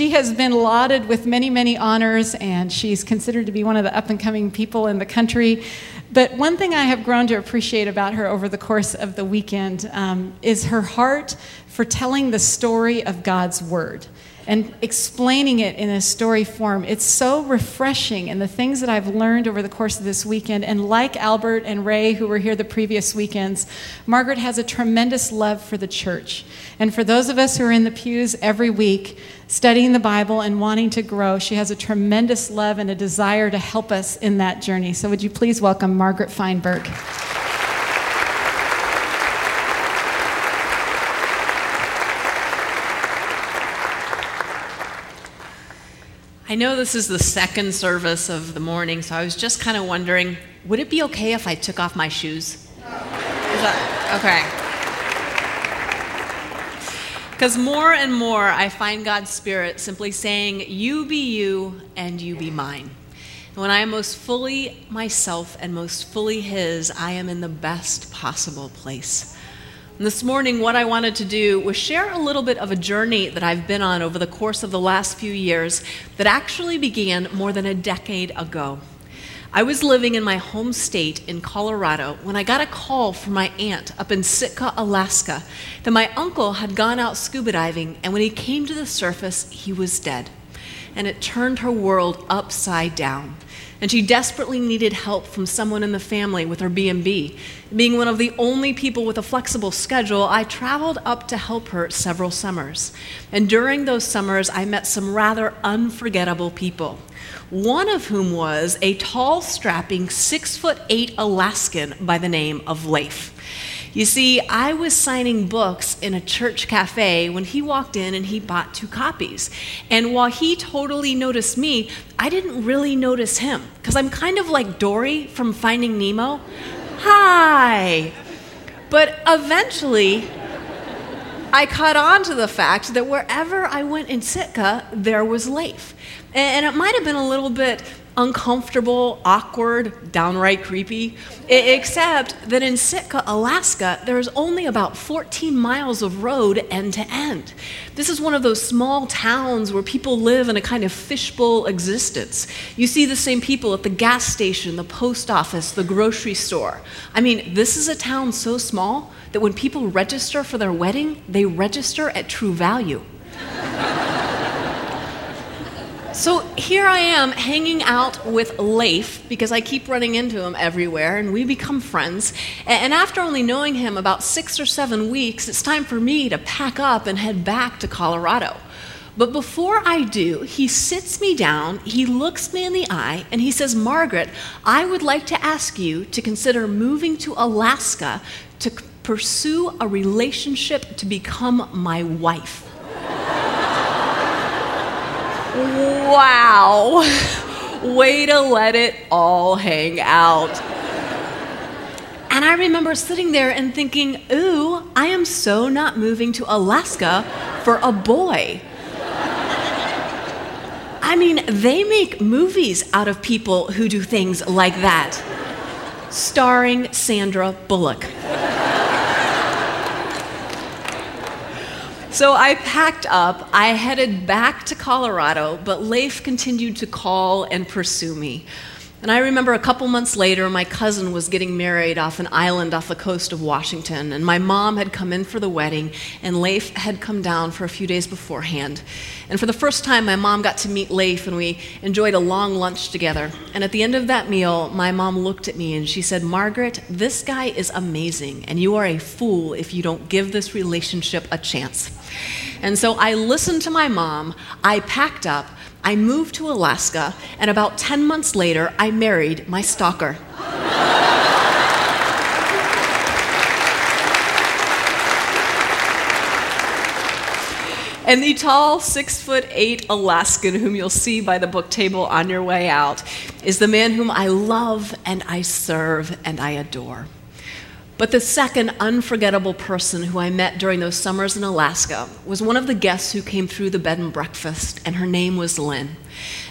She has been lauded with many, many honors, and she's considered to be one of the up and coming people in the country. But one thing I have grown to appreciate about her over the course of the weekend um, is her heart for telling the story of God's Word and explaining it in a story form. It's so refreshing, and the things that I've learned over the course of this weekend. And like Albert and Ray, who were here the previous weekends, Margaret has a tremendous love for the church. And for those of us who are in the pews every week, studying the Bible and wanting to grow, she has a tremendous love and a desire to help us in that journey. So, would you please welcome Margaret Feinberg? I know this is the second service of the morning, so I was just kind of wondering would it be okay if I took off my shoes? That, okay. Because more and more I find God's Spirit simply saying, You be you and you be mine. And when I am most fully myself and most fully His, I am in the best possible place. And this morning, what I wanted to do was share a little bit of a journey that I've been on over the course of the last few years that actually began more than a decade ago. I was living in my home state in Colorado when I got a call from my aunt up in Sitka, Alaska, that my uncle had gone out scuba diving, and when he came to the surface, he was dead. And it turned her world upside down and she desperately needed help from someone in the family with her B&B. Being one of the only people with a flexible schedule, I traveled up to help her several summers. And during those summers, I met some rather unforgettable people. One of whom was a tall, strapping, six foot eight Alaskan by the name of Leif. You see, I was signing books in a church cafe when he walked in and he bought two copies. And while he totally noticed me, I didn't really notice him because I'm kind of like Dory from Finding Nemo. Hi. But eventually, I caught on to the fact that wherever I went in Sitka, there was Leif. And it might have been a little bit uncomfortable, awkward, downright creepy. Except that in Sitka, Alaska, there is only about 14 miles of road end to end. This is one of those small towns where people live in a kind of fishbowl existence. You see the same people at the gas station, the post office, the grocery store. I mean, this is a town so small that when people register for their wedding, they register at true value. So here I am hanging out with Leif because I keep running into him everywhere and we become friends. And after only knowing him about six or seven weeks, it's time for me to pack up and head back to Colorado. But before I do, he sits me down, he looks me in the eye, and he says, Margaret, I would like to ask you to consider moving to Alaska to pursue a relationship to become my wife. Wow. Way to let it all hang out. And I remember sitting there and thinking, ooh, I am so not moving to Alaska for a boy. I mean, they make movies out of people who do things like that, starring Sandra Bullock. So I packed up, I headed back to Colorado, but Leif continued to call and pursue me. And I remember a couple months later, my cousin was getting married off an island off the coast of Washington, and my mom had come in for the wedding, and Leif had come down for a few days beforehand. And for the first time, my mom got to meet Leif, and we enjoyed a long lunch together. And at the end of that meal, my mom looked at me and she said, Margaret, this guy is amazing, and you are a fool if you don't give this relationship a chance. And so I listened to my mom, I packed up, I moved to Alaska, and about 10 months later, I married my stalker. And the tall, six foot eight Alaskan, whom you'll see by the book table on your way out, is the man whom I love and I serve and I adore. But the second unforgettable person who I met during those summers in Alaska was one of the guests who came through the bed and breakfast, and her name was Lynn.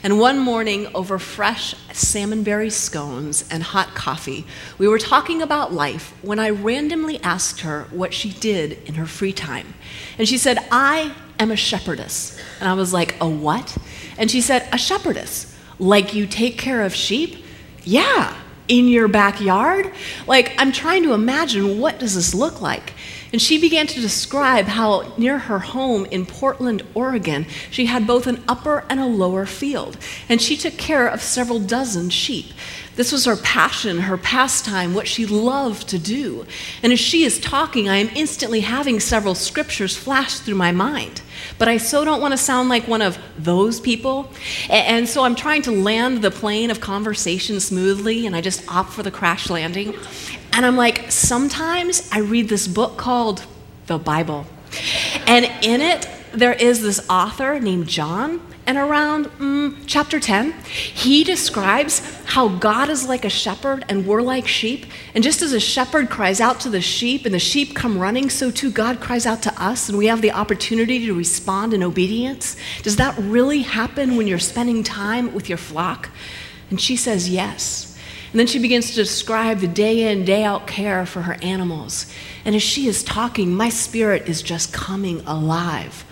And one morning, over fresh salmonberry scones and hot coffee, we were talking about life when I randomly asked her what she did in her free time. And she said, I am a shepherdess. And I was like, A what? And she said, A shepherdess. Like you take care of sheep? Yeah. In your backyard? Like, I'm trying to imagine what does this look like? And she began to describe how near her home in Portland, Oregon, she had both an upper and a lower field. And she took care of several dozen sheep. This was her passion, her pastime, what she loved to do. And as she is talking, I am instantly having several scriptures flash through my mind. But I so don't want to sound like one of those people. And so I'm trying to land the plane of conversation smoothly, and I just opt for the crash landing. And I'm like, sometimes I read this book called the Bible. And in it, there is this author named John and around mm, chapter 10, he describes how God is like a shepherd and we're like sheep. And just as a shepherd cries out to the sheep and the sheep come running, so too God cries out to us and we have the opportunity to respond in obedience. Does that really happen when you're spending time with your flock? And she says, yes. And then she begins to describe the day in, day out care for her animals. And as she is talking, my spirit is just coming alive.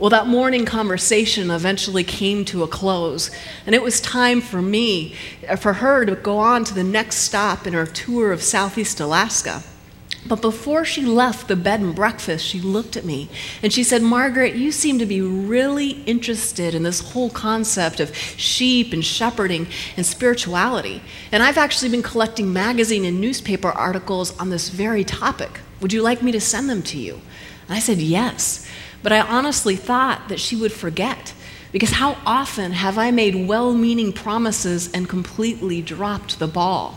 Well, that morning conversation eventually came to a close, and it was time for me, uh, for her to go on to the next stop in her tour of Southeast Alaska. But before she left the bed and breakfast, she looked at me and she said, Margaret, you seem to be really interested in this whole concept of sheep and shepherding and spirituality. And I've actually been collecting magazine and newspaper articles on this very topic. Would you like me to send them to you? And I said, Yes. But I honestly thought that she would forget. Because how often have I made well meaning promises and completely dropped the ball?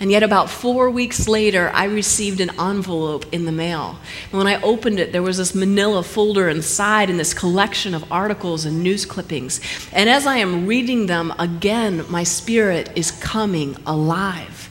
And yet, about four weeks later, I received an envelope in the mail. And when I opened it, there was this manila folder inside and this collection of articles and news clippings. And as I am reading them, again, my spirit is coming alive.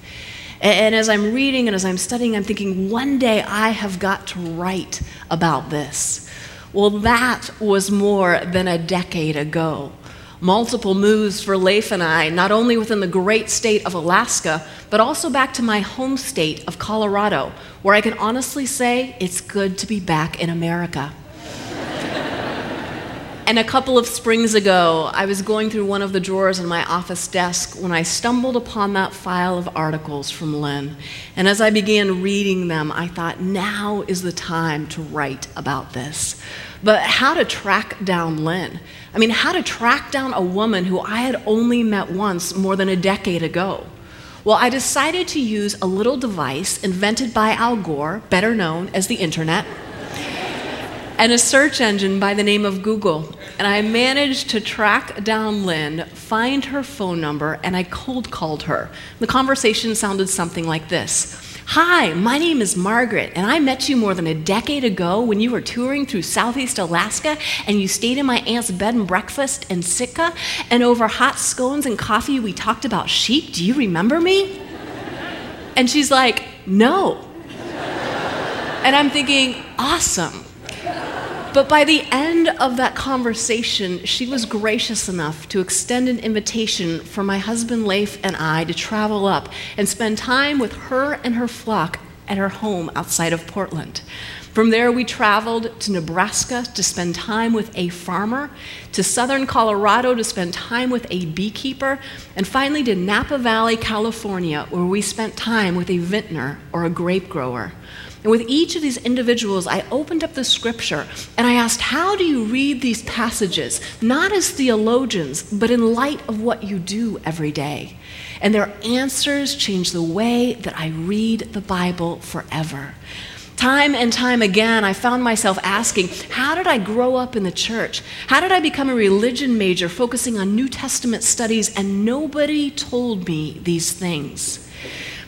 And as I'm reading and as I'm studying, I'm thinking, one day I have got to write about this. Well, that was more than a decade ago. Multiple moves for Leif and I, not only within the great state of Alaska, but also back to my home state of Colorado, where I can honestly say it's good to be back in America. And a couple of springs ago, I was going through one of the drawers in my office desk when I stumbled upon that file of articles from Lynn. And as I began reading them, I thought, now is the time to write about this. But how to track down Lynn? I mean, how to track down a woman who I had only met once more than a decade ago? Well, I decided to use a little device invented by Al Gore, better known as the internet and a search engine by the name of Google. And I managed to track down Lynn, find her phone number, and I cold called her. The conversation sounded something like this. Hi, my name is Margaret, and I met you more than a decade ago when you were touring through Southeast Alaska and you stayed in my aunt's bed and breakfast in Sitka, and over hot scones and coffee we talked about sheep. Do you remember me? And she's like, No. And I'm thinking, Awesome. But by the end of that conversation, she was gracious enough to extend an invitation for my husband Leif and I to travel up and spend time with her and her flock at her home outside of Portland. From there, we traveled to Nebraska to spend time with a farmer, to southern Colorado to spend time with a beekeeper, and finally to Napa Valley, California, where we spent time with a vintner or a grape grower. And with each of these individuals, I opened up the scripture and I asked, How do you read these passages? Not as theologians, but in light of what you do every day. And their answers changed the way that I read the Bible forever. Time and time again, I found myself asking, How did I grow up in the church? How did I become a religion major focusing on New Testament studies and nobody told me these things?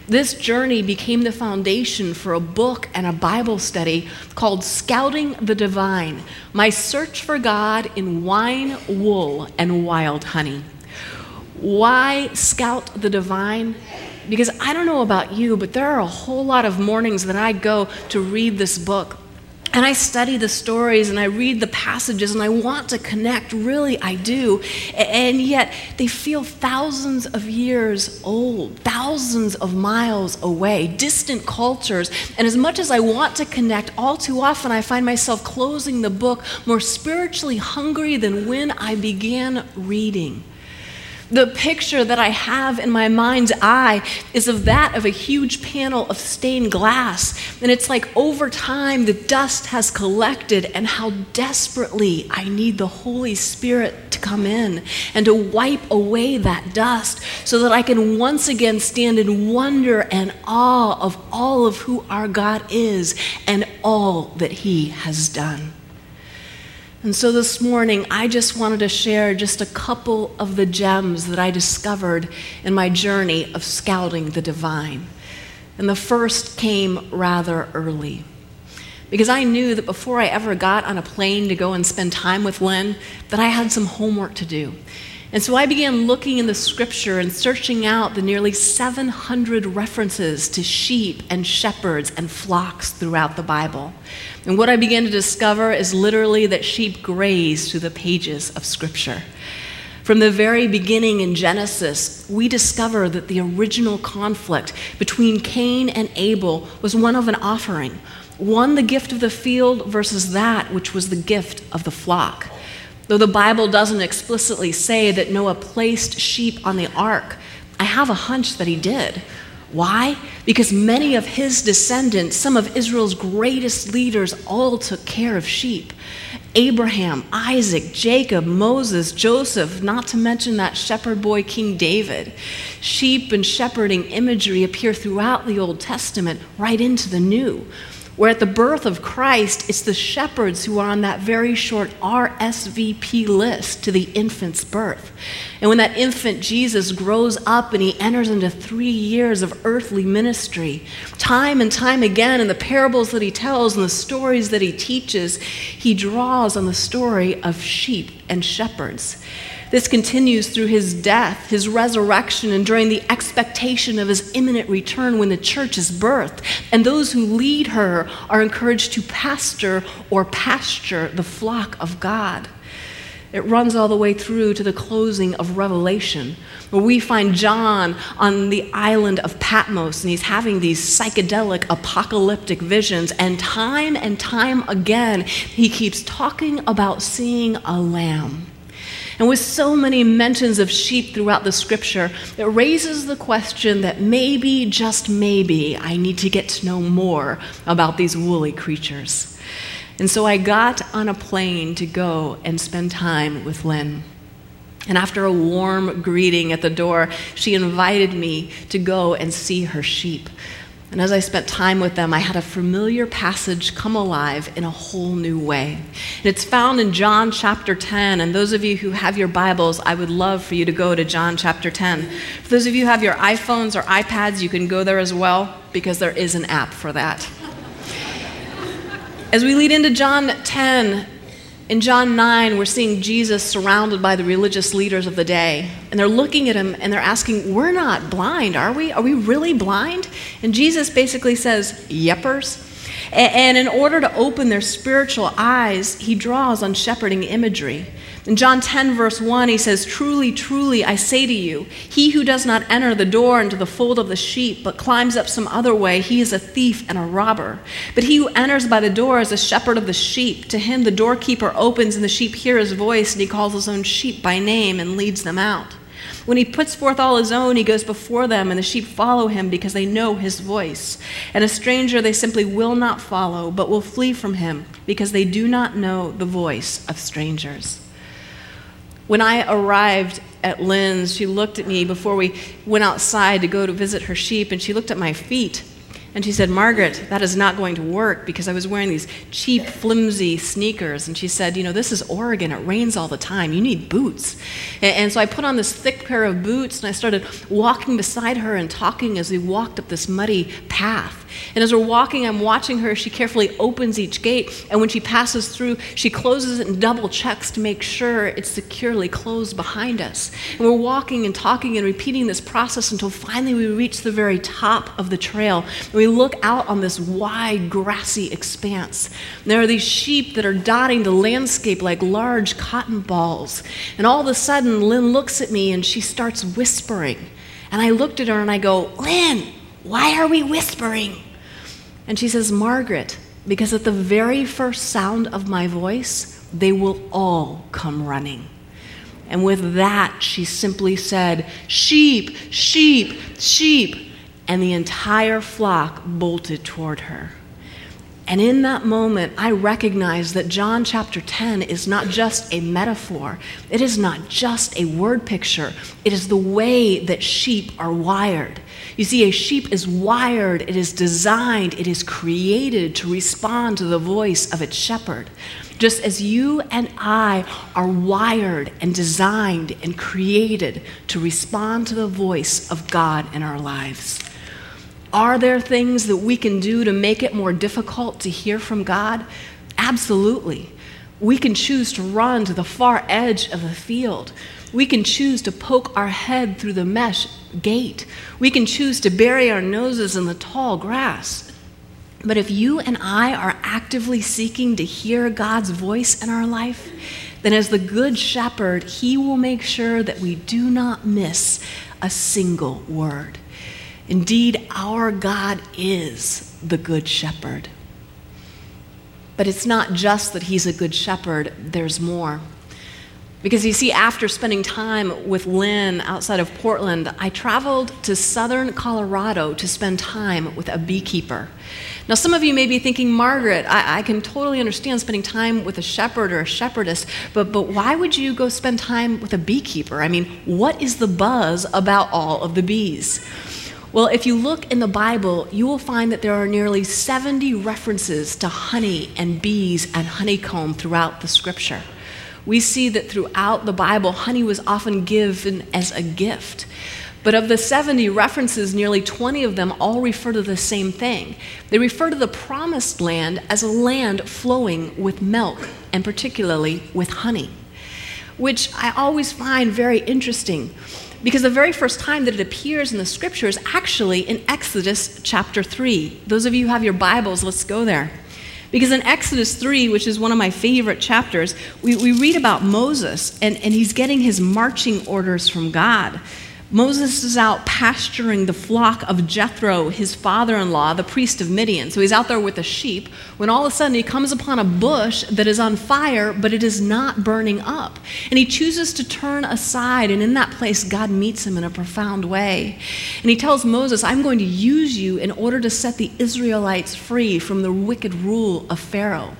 This journey became the foundation for a book and a Bible study called Scouting the Divine My Search for God in Wine, Wool, and Wild Honey. Why scout the divine? Because I don't know about you, but there are a whole lot of mornings that I go to read this book And I study the stories and I read the passages and I want to connect, really, I do. And yet they feel thousands of years old, thousands of miles away, distant cultures. And as much as I want to connect, all too often I find myself closing the book more spiritually hungry than when I began reading. The picture that I have in my mind's eye is of that of a huge panel of stained glass. And it's like over time the dust has collected, and how desperately I need the Holy Spirit to come in and to wipe away that dust so that I can once again stand in wonder and awe of all of who our God is and all that He has done. And so this morning, I just wanted to share just a couple of the gems that I discovered in my journey of scouting the divine. And the first came rather early. Because I knew that before I ever got on a plane to go and spend time with Lynn, that I had some homework to do. And so I began looking in the scripture and searching out the nearly 700 references to sheep and shepherds and flocks throughout the Bible. And what I began to discover is literally that sheep graze through the pages of scripture. From the very beginning in Genesis, we discover that the original conflict between Cain and Abel was one of an offering, one the gift of the field versus that which was the gift of the flock. Though the Bible doesn't explicitly say that Noah placed sheep on the ark, I have a hunch that he did. Why? Because many of his descendants, some of Israel's greatest leaders, all took care of sheep. Abraham, Isaac, Jacob, Moses, Joseph, not to mention that shepherd boy King David. Sheep and shepherding imagery appear throughout the Old Testament, right into the New where at the birth of Christ, it's the shepherds who are on that very short RSVP list to the infant's birth. And when that infant Jesus grows up and he enters into three years of earthly ministry, time and time again in the parables that he tells and the stories that he teaches, he draws on the story of sheep and shepherds. This continues through his death, his resurrection, and during the expectation of his imminent return when the church is birthed. And those who lead her are encouraged to pastor or pasture the flock of God. It runs all the way through to the closing of Revelation, where we find John on the island of Patmos, and he's having these psychedelic apocalyptic visions. And time and time again, he keeps talking about seeing a lamb. And with so many mentions of sheep throughout the scripture, it raises the question that maybe, just maybe, I need to get to know more about these woolly creatures. And so I got on a plane to go and spend time with Lynn. And after a warm greeting at the door, she invited me to go and see her sheep. And as I spent time with them, I had a familiar passage come alive in a whole new way. And it's found in John chapter 10. And those of you who have your Bibles, I would love for you to go to John chapter 10. For those of you who have your iPhones or iPads, you can go there as well because there is an app for that. As we lead into John 10, in John 9, we're seeing Jesus surrounded by the religious leaders of the day. And they're looking at him and they're asking, We're not blind, are we? Are we really blind? And Jesus basically says, Yeppers. And in order to open their spiritual eyes, he draws on shepherding imagery. In John 10, verse 1, he says, Truly, truly, I say to you, he who does not enter the door into the fold of the sheep, but climbs up some other way, he is a thief and a robber. But he who enters by the door is a shepherd of the sheep. To him the doorkeeper opens, and the sheep hear his voice, and he calls his own sheep by name and leads them out. When he puts forth all his own, he goes before them, and the sheep follow him because they know his voice. And a stranger they simply will not follow, but will flee from him because they do not know the voice of strangers. When I arrived at Lynn's, she looked at me before we went outside to go to visit her sheep, and she looked at my feet. And she said, Margaret, that is not going to work because I was wearing these cheap, flimsy sneakers. And she said, You know, this is Oregon. It rains all the time. You need boots. And, and, so I put on this thick pair of boots and I started walking beside her and talking as we walked up this muddy path. And as we're walking, I'm watching her. She carefully opens each gate. And when she passes through, she closes it and double checks to make sure it's securely closed behind us. And we're walking and talking and repeating this process until finally we reach the very top of the trail. And we look out on this wide, grassy expanse. And There are these sheep that are dotting the landscape like large cotton balls. And all of a sudden, Lynn looks at me and she starts whispering. And I looked at her and I go, Lynn, why are we whispering? And she says, Margaret, because at the very first sound of my voice, they will all come running. And with that, she simply said, Sheep, sheep, sheep. And the entire flock bolted toward her. And in that moment, I recognize that John chapter 10 is not just a metaphor, it is not just a word picture, it is the way that sheep are wired. You see, a sheep is wired, it is designed, it is created to respond to the voice of its shepherd. Just as you and I are wired and designed and created to respond to the voice of God in our lives. Are there things that we can do to make it more difficult to hear from God? Absolutely. We can choose to run to the far edge of the field. We can choose to poke our head through the mesh gate. We can choose to bury our noses in the tall grass. But if you and I are actively seeking to hear God's voice in our life, then as the Good Shepherd, He will make sure that we do not miss a single word. Indeed, our God is the Good Shepherd. But it's not just that He's a Good Shepherd, there's more. Because you see, after spending time with Lynn outside of Portland, I traveled to southern Colorado to spend time with a beekeeper. Now, some of you may be thinking, Margaret, I, I, can totally understand spending time with a shepherd or a shepherdess, but, but why would you go spend time with a beekeeper? I mean, what is the buzz about all of the bees? Well, if you look in the Bible, you will find that there are nearly 70 references to honey and bees and honeycomb throughout the scripture. We see that throughout the Bible, honey was often given as a gift. But of the 70 references, nearly 20 of them all refer to the same thing. They refer to the promised land as a land flowing with milk, and particularly with honey, which I always find very interesting because the very first time that it appears in the scriptures actually in Exodus chapter 3. Those of you who have your Bibles, let's go there. Because in Exodus 3, which is one of my favorite chapters, we, we read about Moses and, and he's getting his marching orders from God. Moses is out pasturing the flock of Jethro, his father in law, the priest of Midian. So he's out there with the sheep when all of a sudden he comes upon a bush that is on fire, but it is not burning up. And he chooses to turn aside, and in that place, God meets him in a profound way. And he tells Moses, I'm going to use you in order to set the Israelites free from the wicked rule of Pharaoh.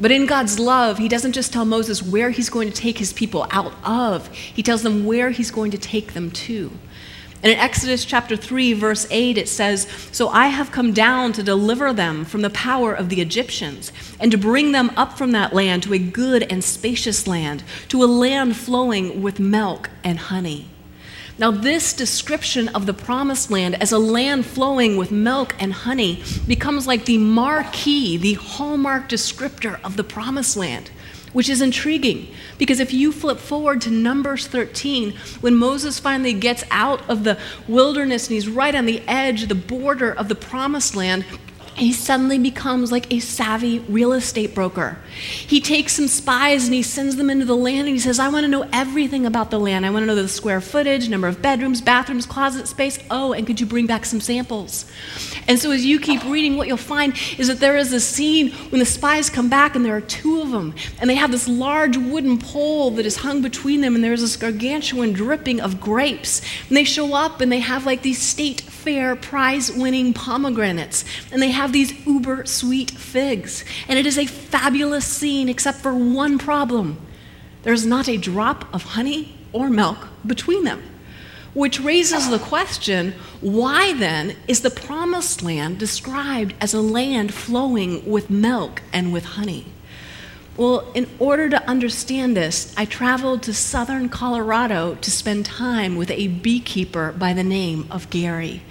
But in God's love, He doesn't just tell Moses where He's going to take His people out of, He tells them where He's going to take them to. And in Exodus chapter 3, verse 8, it says, So I have come down to deliver them from the power of the Egyptians, and to bring them up from that land to a good and spacious land, to a land flowing with milk and honey. Now, this description of the promised land as a land flowing with milk and honey becomes like the marquee, the hallmark descriptor of the promised land, which is intriguing because if you flip forward to Numbers 13, when Moses finally gets out of the wilderness and he's right on the edge, the border of the promised land, he suddenly becomes like a savvy real estate broker. He takes some spies and he sends them into the land and he says, I want to know everything about the land. I want to know the square footage, number of bedrooms, bathrooms, closet space. Oh, and could you bring back some samples? And so as you keep reading, what you'll find is that there is a scene when the spies come back and there are two of them. And they have this large wooden pole that is hung between them and there is this gargantuan dripping of grapes. And they show up and they have like these state fair prize winning pomegranates. And they have have these uber sweet figs. And it is a fabulous scene, except for one problem there's not a drop of honey or milk between them. Which raises the question why then is the promised land described as a land flowing with milk and with honey? Well, in order to understand this, I traveled to southern Colorado to spend time with a beekeeper by the name of Gary.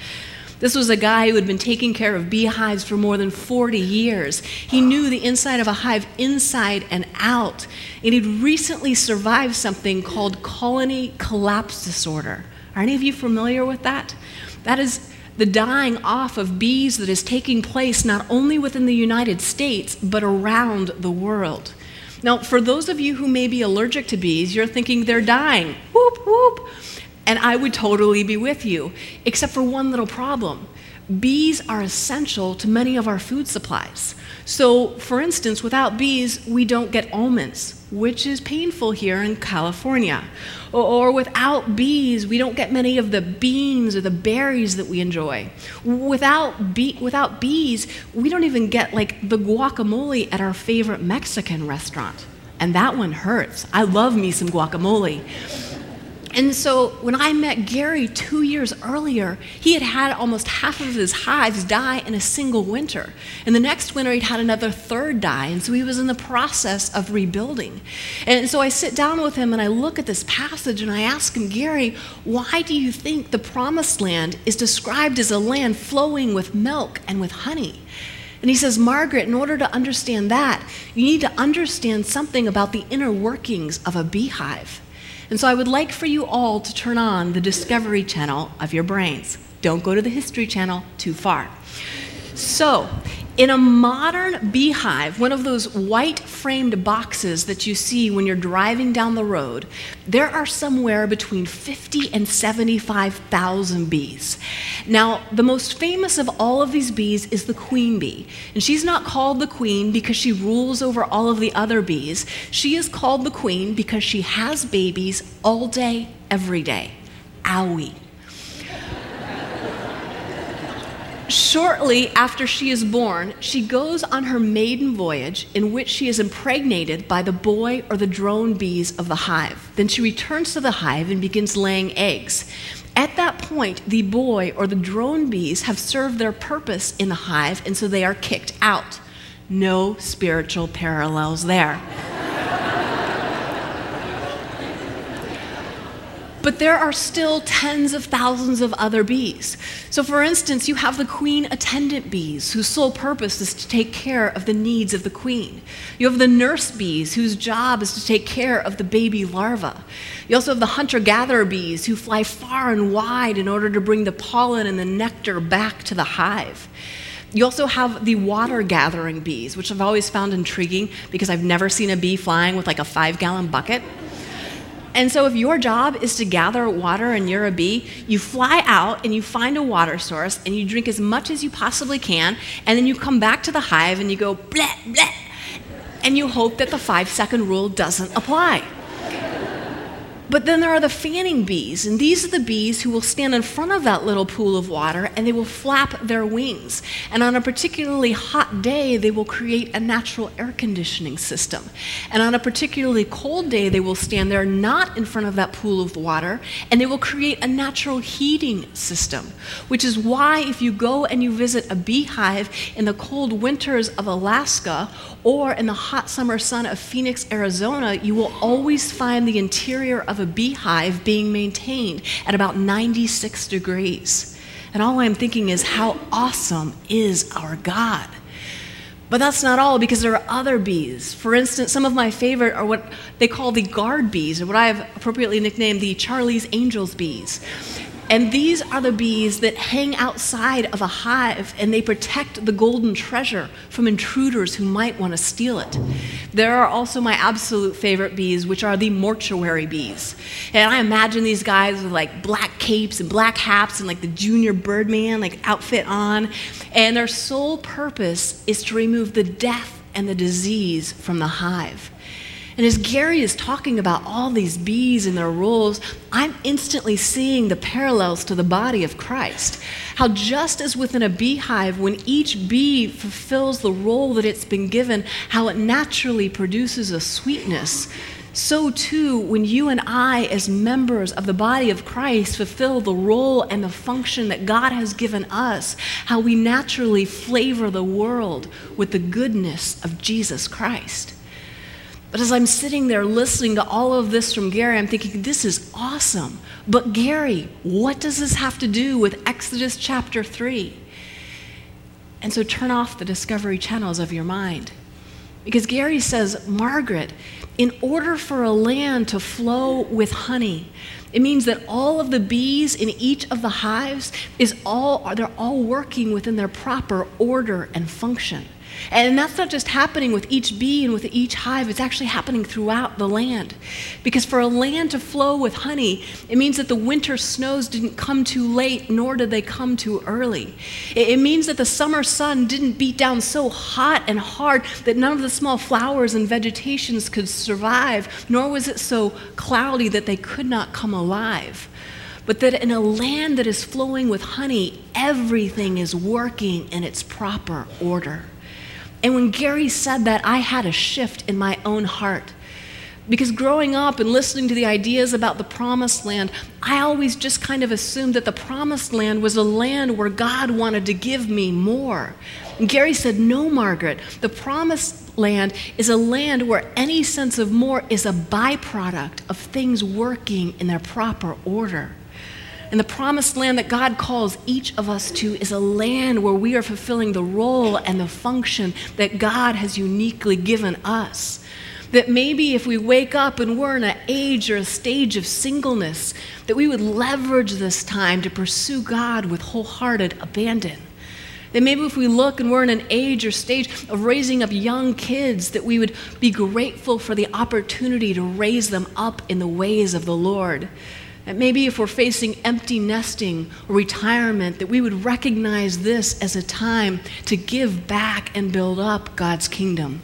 This was a guy who had been taking care of beehives for more than 40 years. He knew the inside of a hive inside and out. And he'd recently survived something called colony collapse disorder. Are any of you familiar with that? That is the dying off of bees that is taking place not only within the United States, but around the world. Now, for those of you who may be allergic to bees, you're thinking they're dying. Whoop, whoop. And I would totally be with you, except for one little problem. Bees are essential to many of our food supplies. So, for instance, without bees, we don't get almonds, which is painful here in California. Or, without bees, we don't get many of the beans or the berries that we enjoy. Without, without bees, we don't even get like the guacamole at our favorite Mexican restaurant. And that one hurts. I love me some guacamole. And so when I met Gary two years earlier, he had had almost half of his hives die in a single winter. And the next winter, he'd had another third die. And so he was in the process of rebuilding. And so I sit down with him and I look at this passage and I ask him, Gary, why do you think the promised land is described as a land flowing with milk and with honey? And he says, Margaret, in order to understand that, you need to understand something about the inner workings of a beehive. And so I would like for you all to turn on the Discovery Channel of your brains. Don't go to the History Channel too far. So, in a modern beehive, one of those white framed boxes that you see when you're driving down the road, there are somewhere between 50 and 75,000 bees. Now, the most famous of all of these bees is the queen bee. And she's not called the queen because she rules over all of the other bees. She is called the queen because she has babies all day, every day. Owie. Shortly after she is born, she goes on her maiden voyage in which she is impregnated by the boy or the drone bees of the hive. Then she returns to the hive and begins laying eggs. At that point, the boy or the drone bees have served their purpose in the hive, and so they are kicked out. No spiritual parallels there. But there are still tens of thousands of other bees. So, for instance, you have the queen attendant bees, whose sole purpose is to take care of the needs of the queen. You have the nurse bees, whose job is to take care of the baby larva. You also have the hunter gatherer bees, who fly far and wide in order to bring the pollen and the nectar back to the hive. You also have the water gathering bees, which I've always found intriguing because I've never seen a bee flying with like a five gallon bucket. And so, if your job is to gather water and you're a bee, you fly out and you find a water source and you drink as much as you possibly can, and then you come back to the hive and you go bleh, bleh, and you hope that the five second rule doesn't apply. But then there are the fanning bees, and these are the bees who will stand in front of that little pool of water and they will flap their wings. And on a particularly hot day, they will create a natural air conditioning system. And on a particularly cold day, they will stand there not in front of that pool of water and they will create a natural heating system. Which is why, if you go and you visit a beehive in the cold winters of Alaska or in the hot summer sun of Phoenix, Arizona, you will always find the interior of of a beehive being maintained at about 96 degrees. And all I'm thinking is, how awesome is our God? But that's not all because there are other bees. For instance, some of my favorite are what they call the guard bees, or what I have appropriately nicknamed the Charlie's Angels bees. And these are the bees that hang outside of a hive and they protect the golden treasure from intruders who might want to steal it. There are also my absolute favorite bees, which are the mortuary bees. And I imagine these guys with like black capes and black hats and like the junior birdman like outfit on. And their sole purpose is to remove the death and the disease from the hive. And as Gary is talking about all these bees and their roles, I'm instantly seeing the parallels to the body of Christ. How, just as within a beehive, when each bee fulfills the role that it's been given, how it naturally produces a sweetness. So, too, when you and I, as members of the body of Christ, fulfill the role and the function that God has given us, how we naturally flavor the world with the goodness of Jesus Christ. But as I'm sitting there listening to all of this from Gary, I'm thinking, this is awesome. But Gary, what does this have to do with Exodus chapter 3? And so turn off the discovery channels of your mind. Because Gary says, Margaret, in order for a land to flow with honey, it means that all of the bees in each of the hives is all they're all working within their proper order and function. And that's not just happening with each bee and with each hive, it's actually happening throughout the land. Because for a land to flow with honey, it means that the winter snows didn't come too late, nor did they come too early. It means that the summer sun didn't beat down so hot and hard that none of the small flowers and vegetations could survive, nor was it so cloudy that they could not come alive but that in a land that is flowing with honey, everything is working in its proper order. And when Gary said that, I had a shift in my own heart. Because growing up and listening to the ideas about the promised land, I always just kind of assumed that the promised land was a land where God wanted to give me more. And Gary said, No, Margaret, the promised land is a land where any sense of more is a byproduct of things working in their proper order. And the promised land that God calls each of us to is a land where we are fulfilling the role and the function that God has uniquely given us. That maybe if we wake up and we're in an age or a stage of singleness, that we would leverage this time to pursue God with wholehearted abandon. That maybe if we look and we're in an age or stage of raising up young kids, that we would be grateful for the opportunity to raise them up in the ways of the Lord. That maybe if we're facing empty nesting or retirement, that we would recognize this as a time to give back and build up God's kingdom.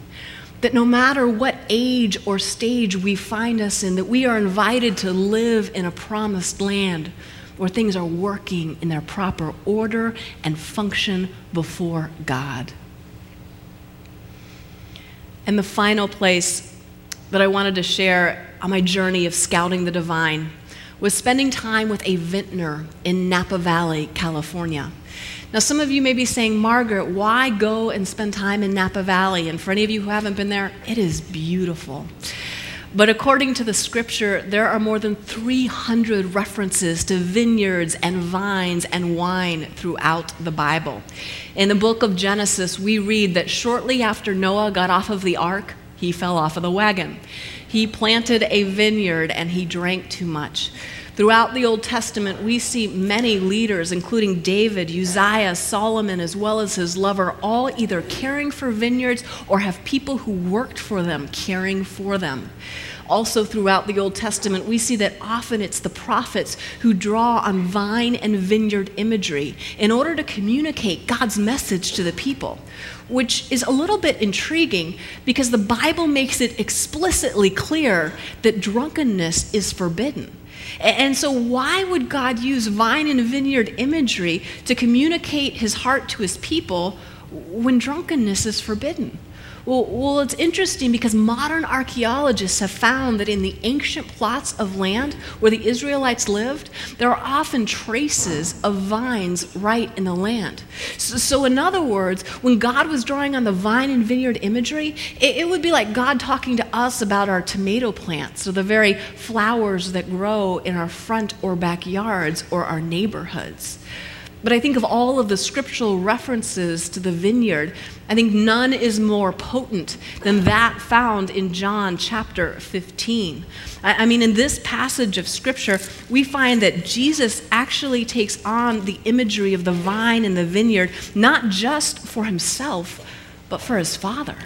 That no matter what age or stage we find us in, that we are invited to live in a promised land where things are working in their proper order and function before God. And the final place that I wanted to share on my journey of scouting the divine was spending time with a vintner in Napa Valley, California. Now, some of you may be saying, Margaret, why go and spend time in Napa Valley? And for any of you who haven't been there, it is beautiful. But according to the scripture, there are more than 300 references to vineyards and vines and wine throughout the Bible. In the book of Genesis, we read that shortly after Noah got off of the ark, he fell off of the wagon. He planted a vineyard and he drank too much. Throughout the Old Testament, we see many leaders, including David, Uzziah, Solomon, as well as his lover, all either caring for vineyards or have people who worked for them caring for them. Also, throughout the Old Testament, we see that often it's the prophets who draw on vine and vineyard imagery in order to communicate God's message to the people, which is a little bit intriguing because the Bible makes it explicitly clear that drunkenness is forbidden. And so, why would God use vine and vineyard imagery to communicate his heart to his people when drunkenness is forbidden? Well, well, it's interesting because modern archaeologists have found that in the ancient plots of land where the Israelites lived, there are often traces of vines right in the land. So, so in other words, when God was drawing on the vine and vineyard imagery, it, it would be like God talking to us about our tomato plants or the very flowers that grow in our front or backyards or our neighborhoods. But I think of all of the scriptural references to the vineyard, I think none is more potent than that found in John chapter 15. I mean, in this passage of scripture, we find that Jesus actually takes on the imagery of the vine and the vineyard, not just for himself, but for his Father.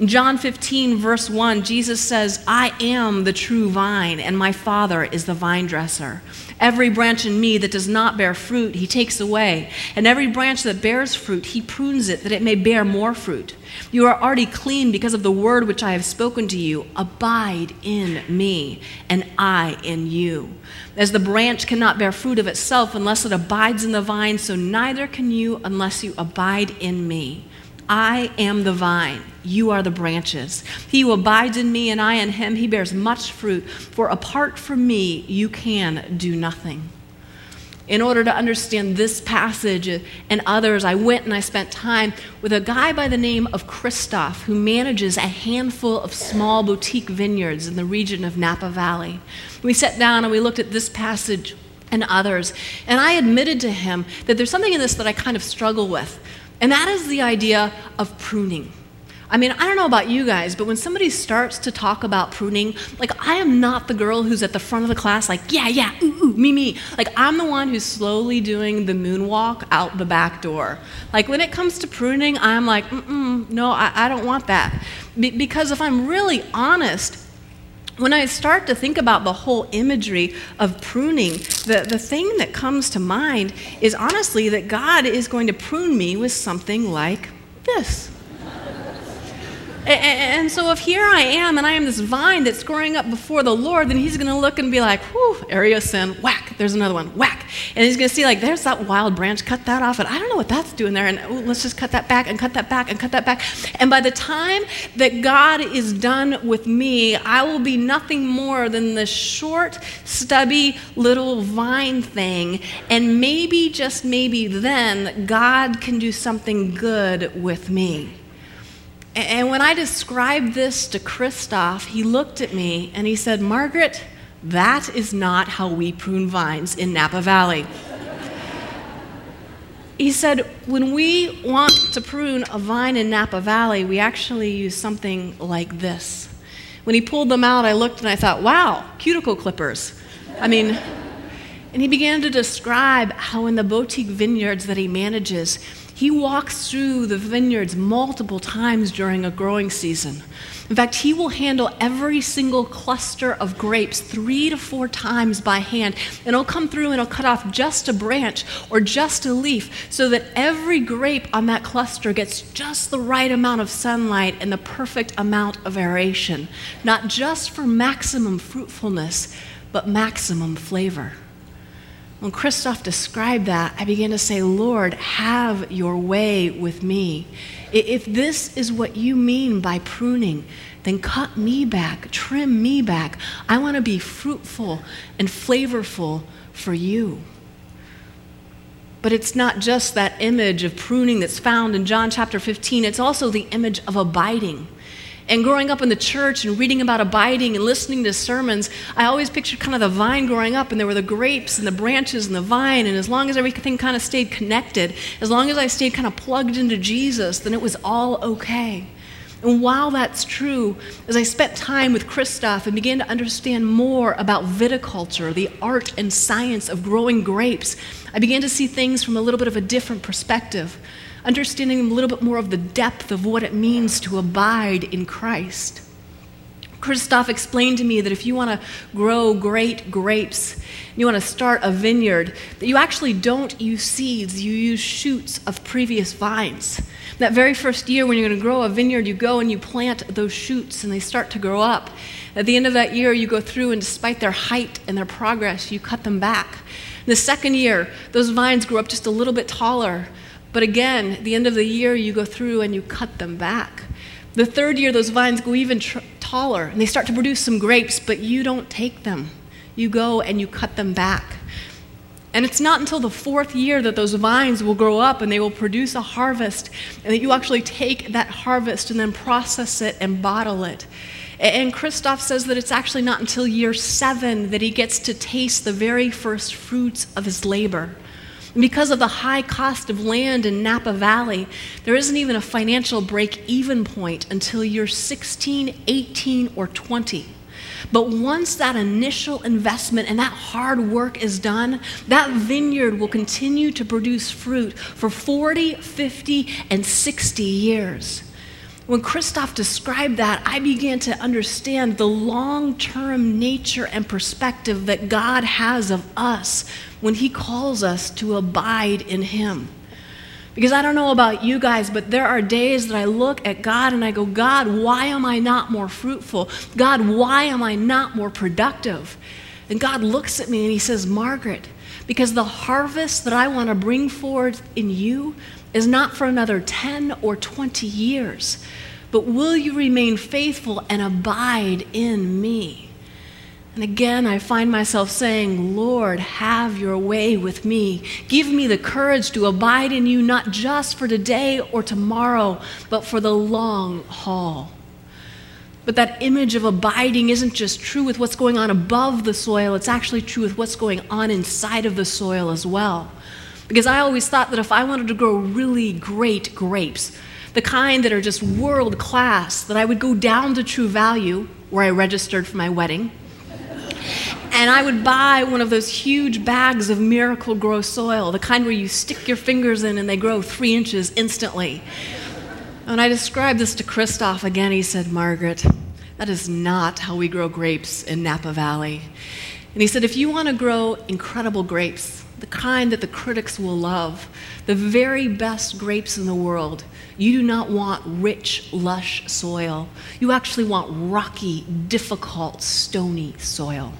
In John 15, verse 1, Jesus says, I am the true vine, and my Father is the vine dresser. Every branch in me that does not bear fruit, he takes away. And every branch that bears fruit, he prunes it that it may bear more fruit. You are already clean because of the word which I have spoken to you. Abide in me, and I in you. As the branch cannot bear fruit of itself unless it abides in the vine, so neither can you unless you abide in me. I am the vine, you are the branches. He who abides in me and I in him, he bears much fruit, for apart from me, you can do nothing. In order to understand this passage and others, I went and I spent time with a guy by the name of Christoph who manages a handful of small boutique vineyards in the region of Napa Valley. We sat down and we looked at this passage and others, and I admitted to him that there's something in this that I kind of struggle with. And that is the idea of pruning. I mean, I don't know about you guys, but when somebody starts to talk about pruning, like I am not the girl who's at the front of the class, like, yeah, yeah, ooh, ooh, me, me. Like I'm the one who's slowly doing the moonwalk out the back door. Like when it comes to pruning, I'm like, mm no, I, I don't want that. Be- because if I'm really honest, when I start to think about the whole imagery of pruning, the, the thing that comes to mind is honestly that God is going to prune me with something like this. And so, if here I am and I am this vine that's growing up before the Lord, then He's going to look and be like, whew, area of sin, whack, there's another one, whack. And He's going to see, like, there's that wild branch, cut that off. And I don't know what that's doing there. And ooh, let's just cut that back and cut that back and cut that back. And by the time that God is done with me, I will be nothing more than this short, stubby little vine thing. And maybe, just maybe then, God can do something good with me. And when I described this to Christoph, he looked at me and he said, Margaret, that is not how we prune vines in Napa Valley. he said, when we want to prune a vine in Napa Valley, we actually use something like this. When he pulled them out, I looked and I thought, wow, cuticle clippers. I mean, and he began to describe how in the boutique vineyards that he manages, he walks through the vineyards multiple times during a growing season. In fact, he will handle every single cluster of grapes three to four times by hand. And he'll come through and he'll cut off just a branch or just a leaf so that every grape on that cluster gets just the right amount of sunlight and the perfect amount of aeration, not just for maximum fruitfulness, but maximum flavor. When Christoph described that, I began to say, Lord, have your way with me. If this is what you mean by pruning, then cut me back, trim me back. I want to be fruitful and flavorful for you. But it's not just that image of pruning that's found in John chapter 15, it's also the image of abiding. And growing up in the church and reading about abiding and listening to sermons, I always pictured kind of the vine growing up, and there were the grapes and the branches and the vine. And as long as everything kind of stayed connected, as long as I stayed kind of plugged into Jesus, then it was all okay. And while that's true, as I spent time with Christoph and began to understand more about viticulture, the art and science of growing grapes, I began to see things from a little bit of a different perspective understanding a little bit more of the depth of what it means to abide in Christ. Christoph explained to me that if you want to grow great grapes, you want to start a vineyard, that you actually don't use seeds, you use shoots of previous vines. That very first year, when you're going to grow a vineyard, you go and you plant those shoots and they start to grow up. At the end of that year, you go through, and despite their height and their progress, you cut them back. The second year, those vines grow up just a little bit taller, but again, at the end of the year, you go through and you cut them back. The third year, those vines go even tr- taller and they start to produce some grapes, but you don't take them. You go and you cut them back. And it's not until the fourth year that those vines will grow up and they will produce a harvest, and that you actually take that harvest and then process it and bottle it. And Christoph says that it's actually not until year seven that he gets to taste the very first fruits of his labor. And because of the high cost of land in Napa Valley, there isn't even a financial break even point until you're 16, 18, or 20. But once that initial investment and that hard work is done, that vineyard will continue to produce fruit for 40, 50, and 60 years. When Christoph described that, I began to understand the long term nature and perspective that God has of us when He calls us to abide in Him. Because I don't know about you guys, but there are days that I look at God and I go, God, why am I not more fruitful? God, why am I not more productive? And God looks at me and He says, Margaret, because the harvest that I want to bring forth in you is not for another 10 or 20 years, but will you remain faithful and abide in me? And again, I find myself saying, Lord, have your way with me. Give me the courage to abide in you, not just for today or tomorrow, but for the long haul. But that image of abiding isn't just true with what's going on above the soil, it's actually true with what's going on inside of the soil as well. Because I always thought that if I wanted to grow really great grapes, the kind that are just world class, that I would go down to True Value, where I registered for my wedding, and I would buy one of those huge bags of Miracle-Gro soil, the kind where you stick your fingers in and they grow three inches instantly. When I described this to Christoph again, he said, Margaret, that is not how we grow grapes in Napa Valley. And he said, if you want to grow incredible grapes, the kind that the critics will love, the very best grapes in the world, you do not want rich, lush soil. You actually want rocky, difficult, stony soil.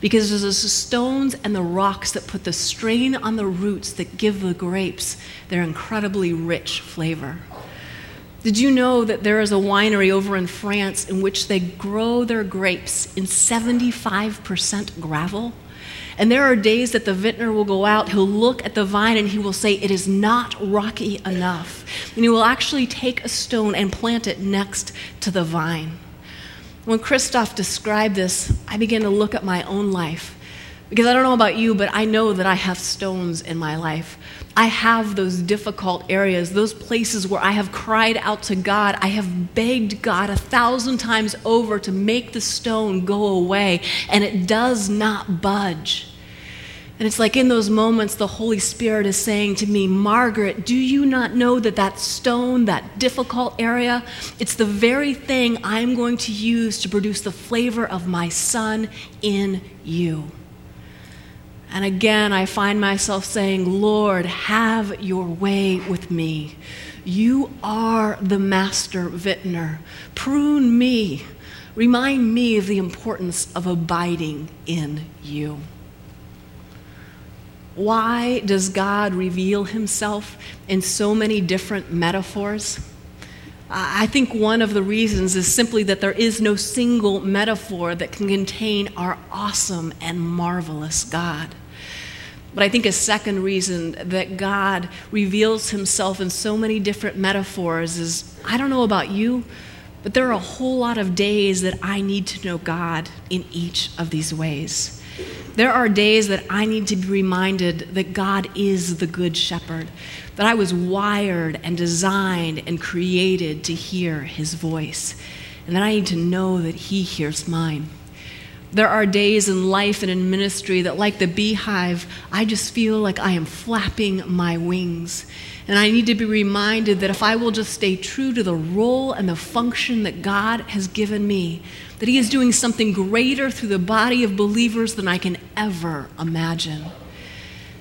Because it's the stones and the rocks that put the strain on the roots that give the grapes their incredibly rich flavor. Did you know that there is a winery over in France in which they grow their grapes in 75% gravel? And there are days that the vintner will go out, he'll look at the vine and he will say, It is not rocky enough. And he will actually take a stone and plant it next to the vine. When Christoph described this, I began to look at my own life. Because I don't know about you, but I know that I have stones in my life. I have those difficult areas, those places where I have cried out to God. I have begged God a thousand times over to make the stone go away, and it does not budge. And it's like in those moments, the Holy Spirit is saying to me, Margaret, do you not know that that stone, that difficult area, it's the very thing I'm going to use to produce the flavor of my Son in you? And again, I find myself saying, Lord, have your way with me. You are the master vintner. Prune me. Remind me of the importance of abiding in you. Why does God reveal himself in so many different metaphors? I think one of the reasons is simply that there is no single metaphor that can contain our awesome and marvelous God. But I think a second reason that God reveals himself in so many different metaphors is I don't know about you, but there are a whole lot of days that I need to know God in each of these ways. There are days that I need to be reminded that God is the Good Shepherd, that I was wired and designed and created to hear His voice, and that I need to know that He hears mine. There are days in life and in ministry that, like the beehive, I just feel like I am flapping my wings. And I need to be reminded that if I will just stay true to the role and the function that God has given me, that He is doing something greater through the body of believers than I can ever imagine.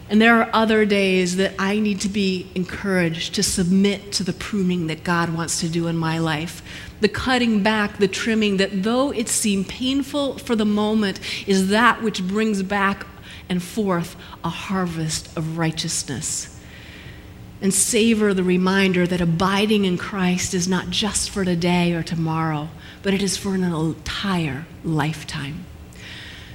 And there are other days that I need to be encouraged to submit to the pruning that God wants to do in my life. The cutting back, the trimming, that though it seem painful for the moment, is that which brings back and forth a harvest of righteousness and savor the reminder that abiding in Christ is not just for today or tomorrow, but it is for an entire lifetime.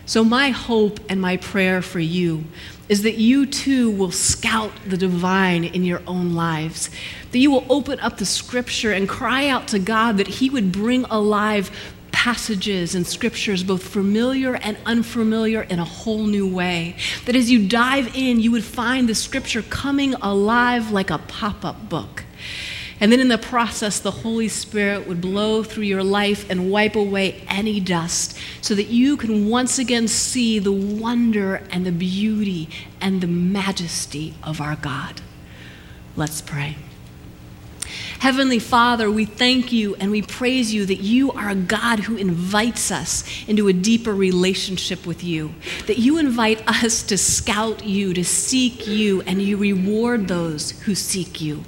So, my hope and my prayer for you is that you too will scout the divine in your own lives, that you will open up the scripture and cry out to God that He would bring alive passages and scriptures, both familiar and unfamiliar, in a whole new way. That as you dive in, you would find the scripture coming alive like a pop up book. And then in the process, the Holy Spirit would blow through your life and wipe away any dust so that you can once again see the wonder and the beauty and the majesty of our God. Let's pray. Heavenly Father, we thank you and we praise you that you are a God who invites us into a deeper relationship with you, that you invite us to scout you, to seek you, and you reward those who seek you.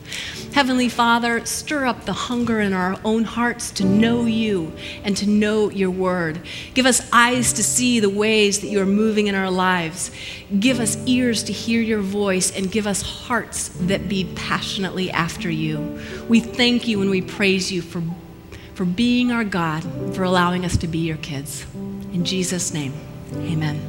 Heavenly Father, stir up the hunger in our own hearts to know you and to know your word. Give us eyes to see the ways that you are moving in our lives. Give us ears to hear your voice and give us hearts that beat passionately after you. We thank you and we praise you for, for being our God, for allowing us to be your kids. In Jesus' name, amen.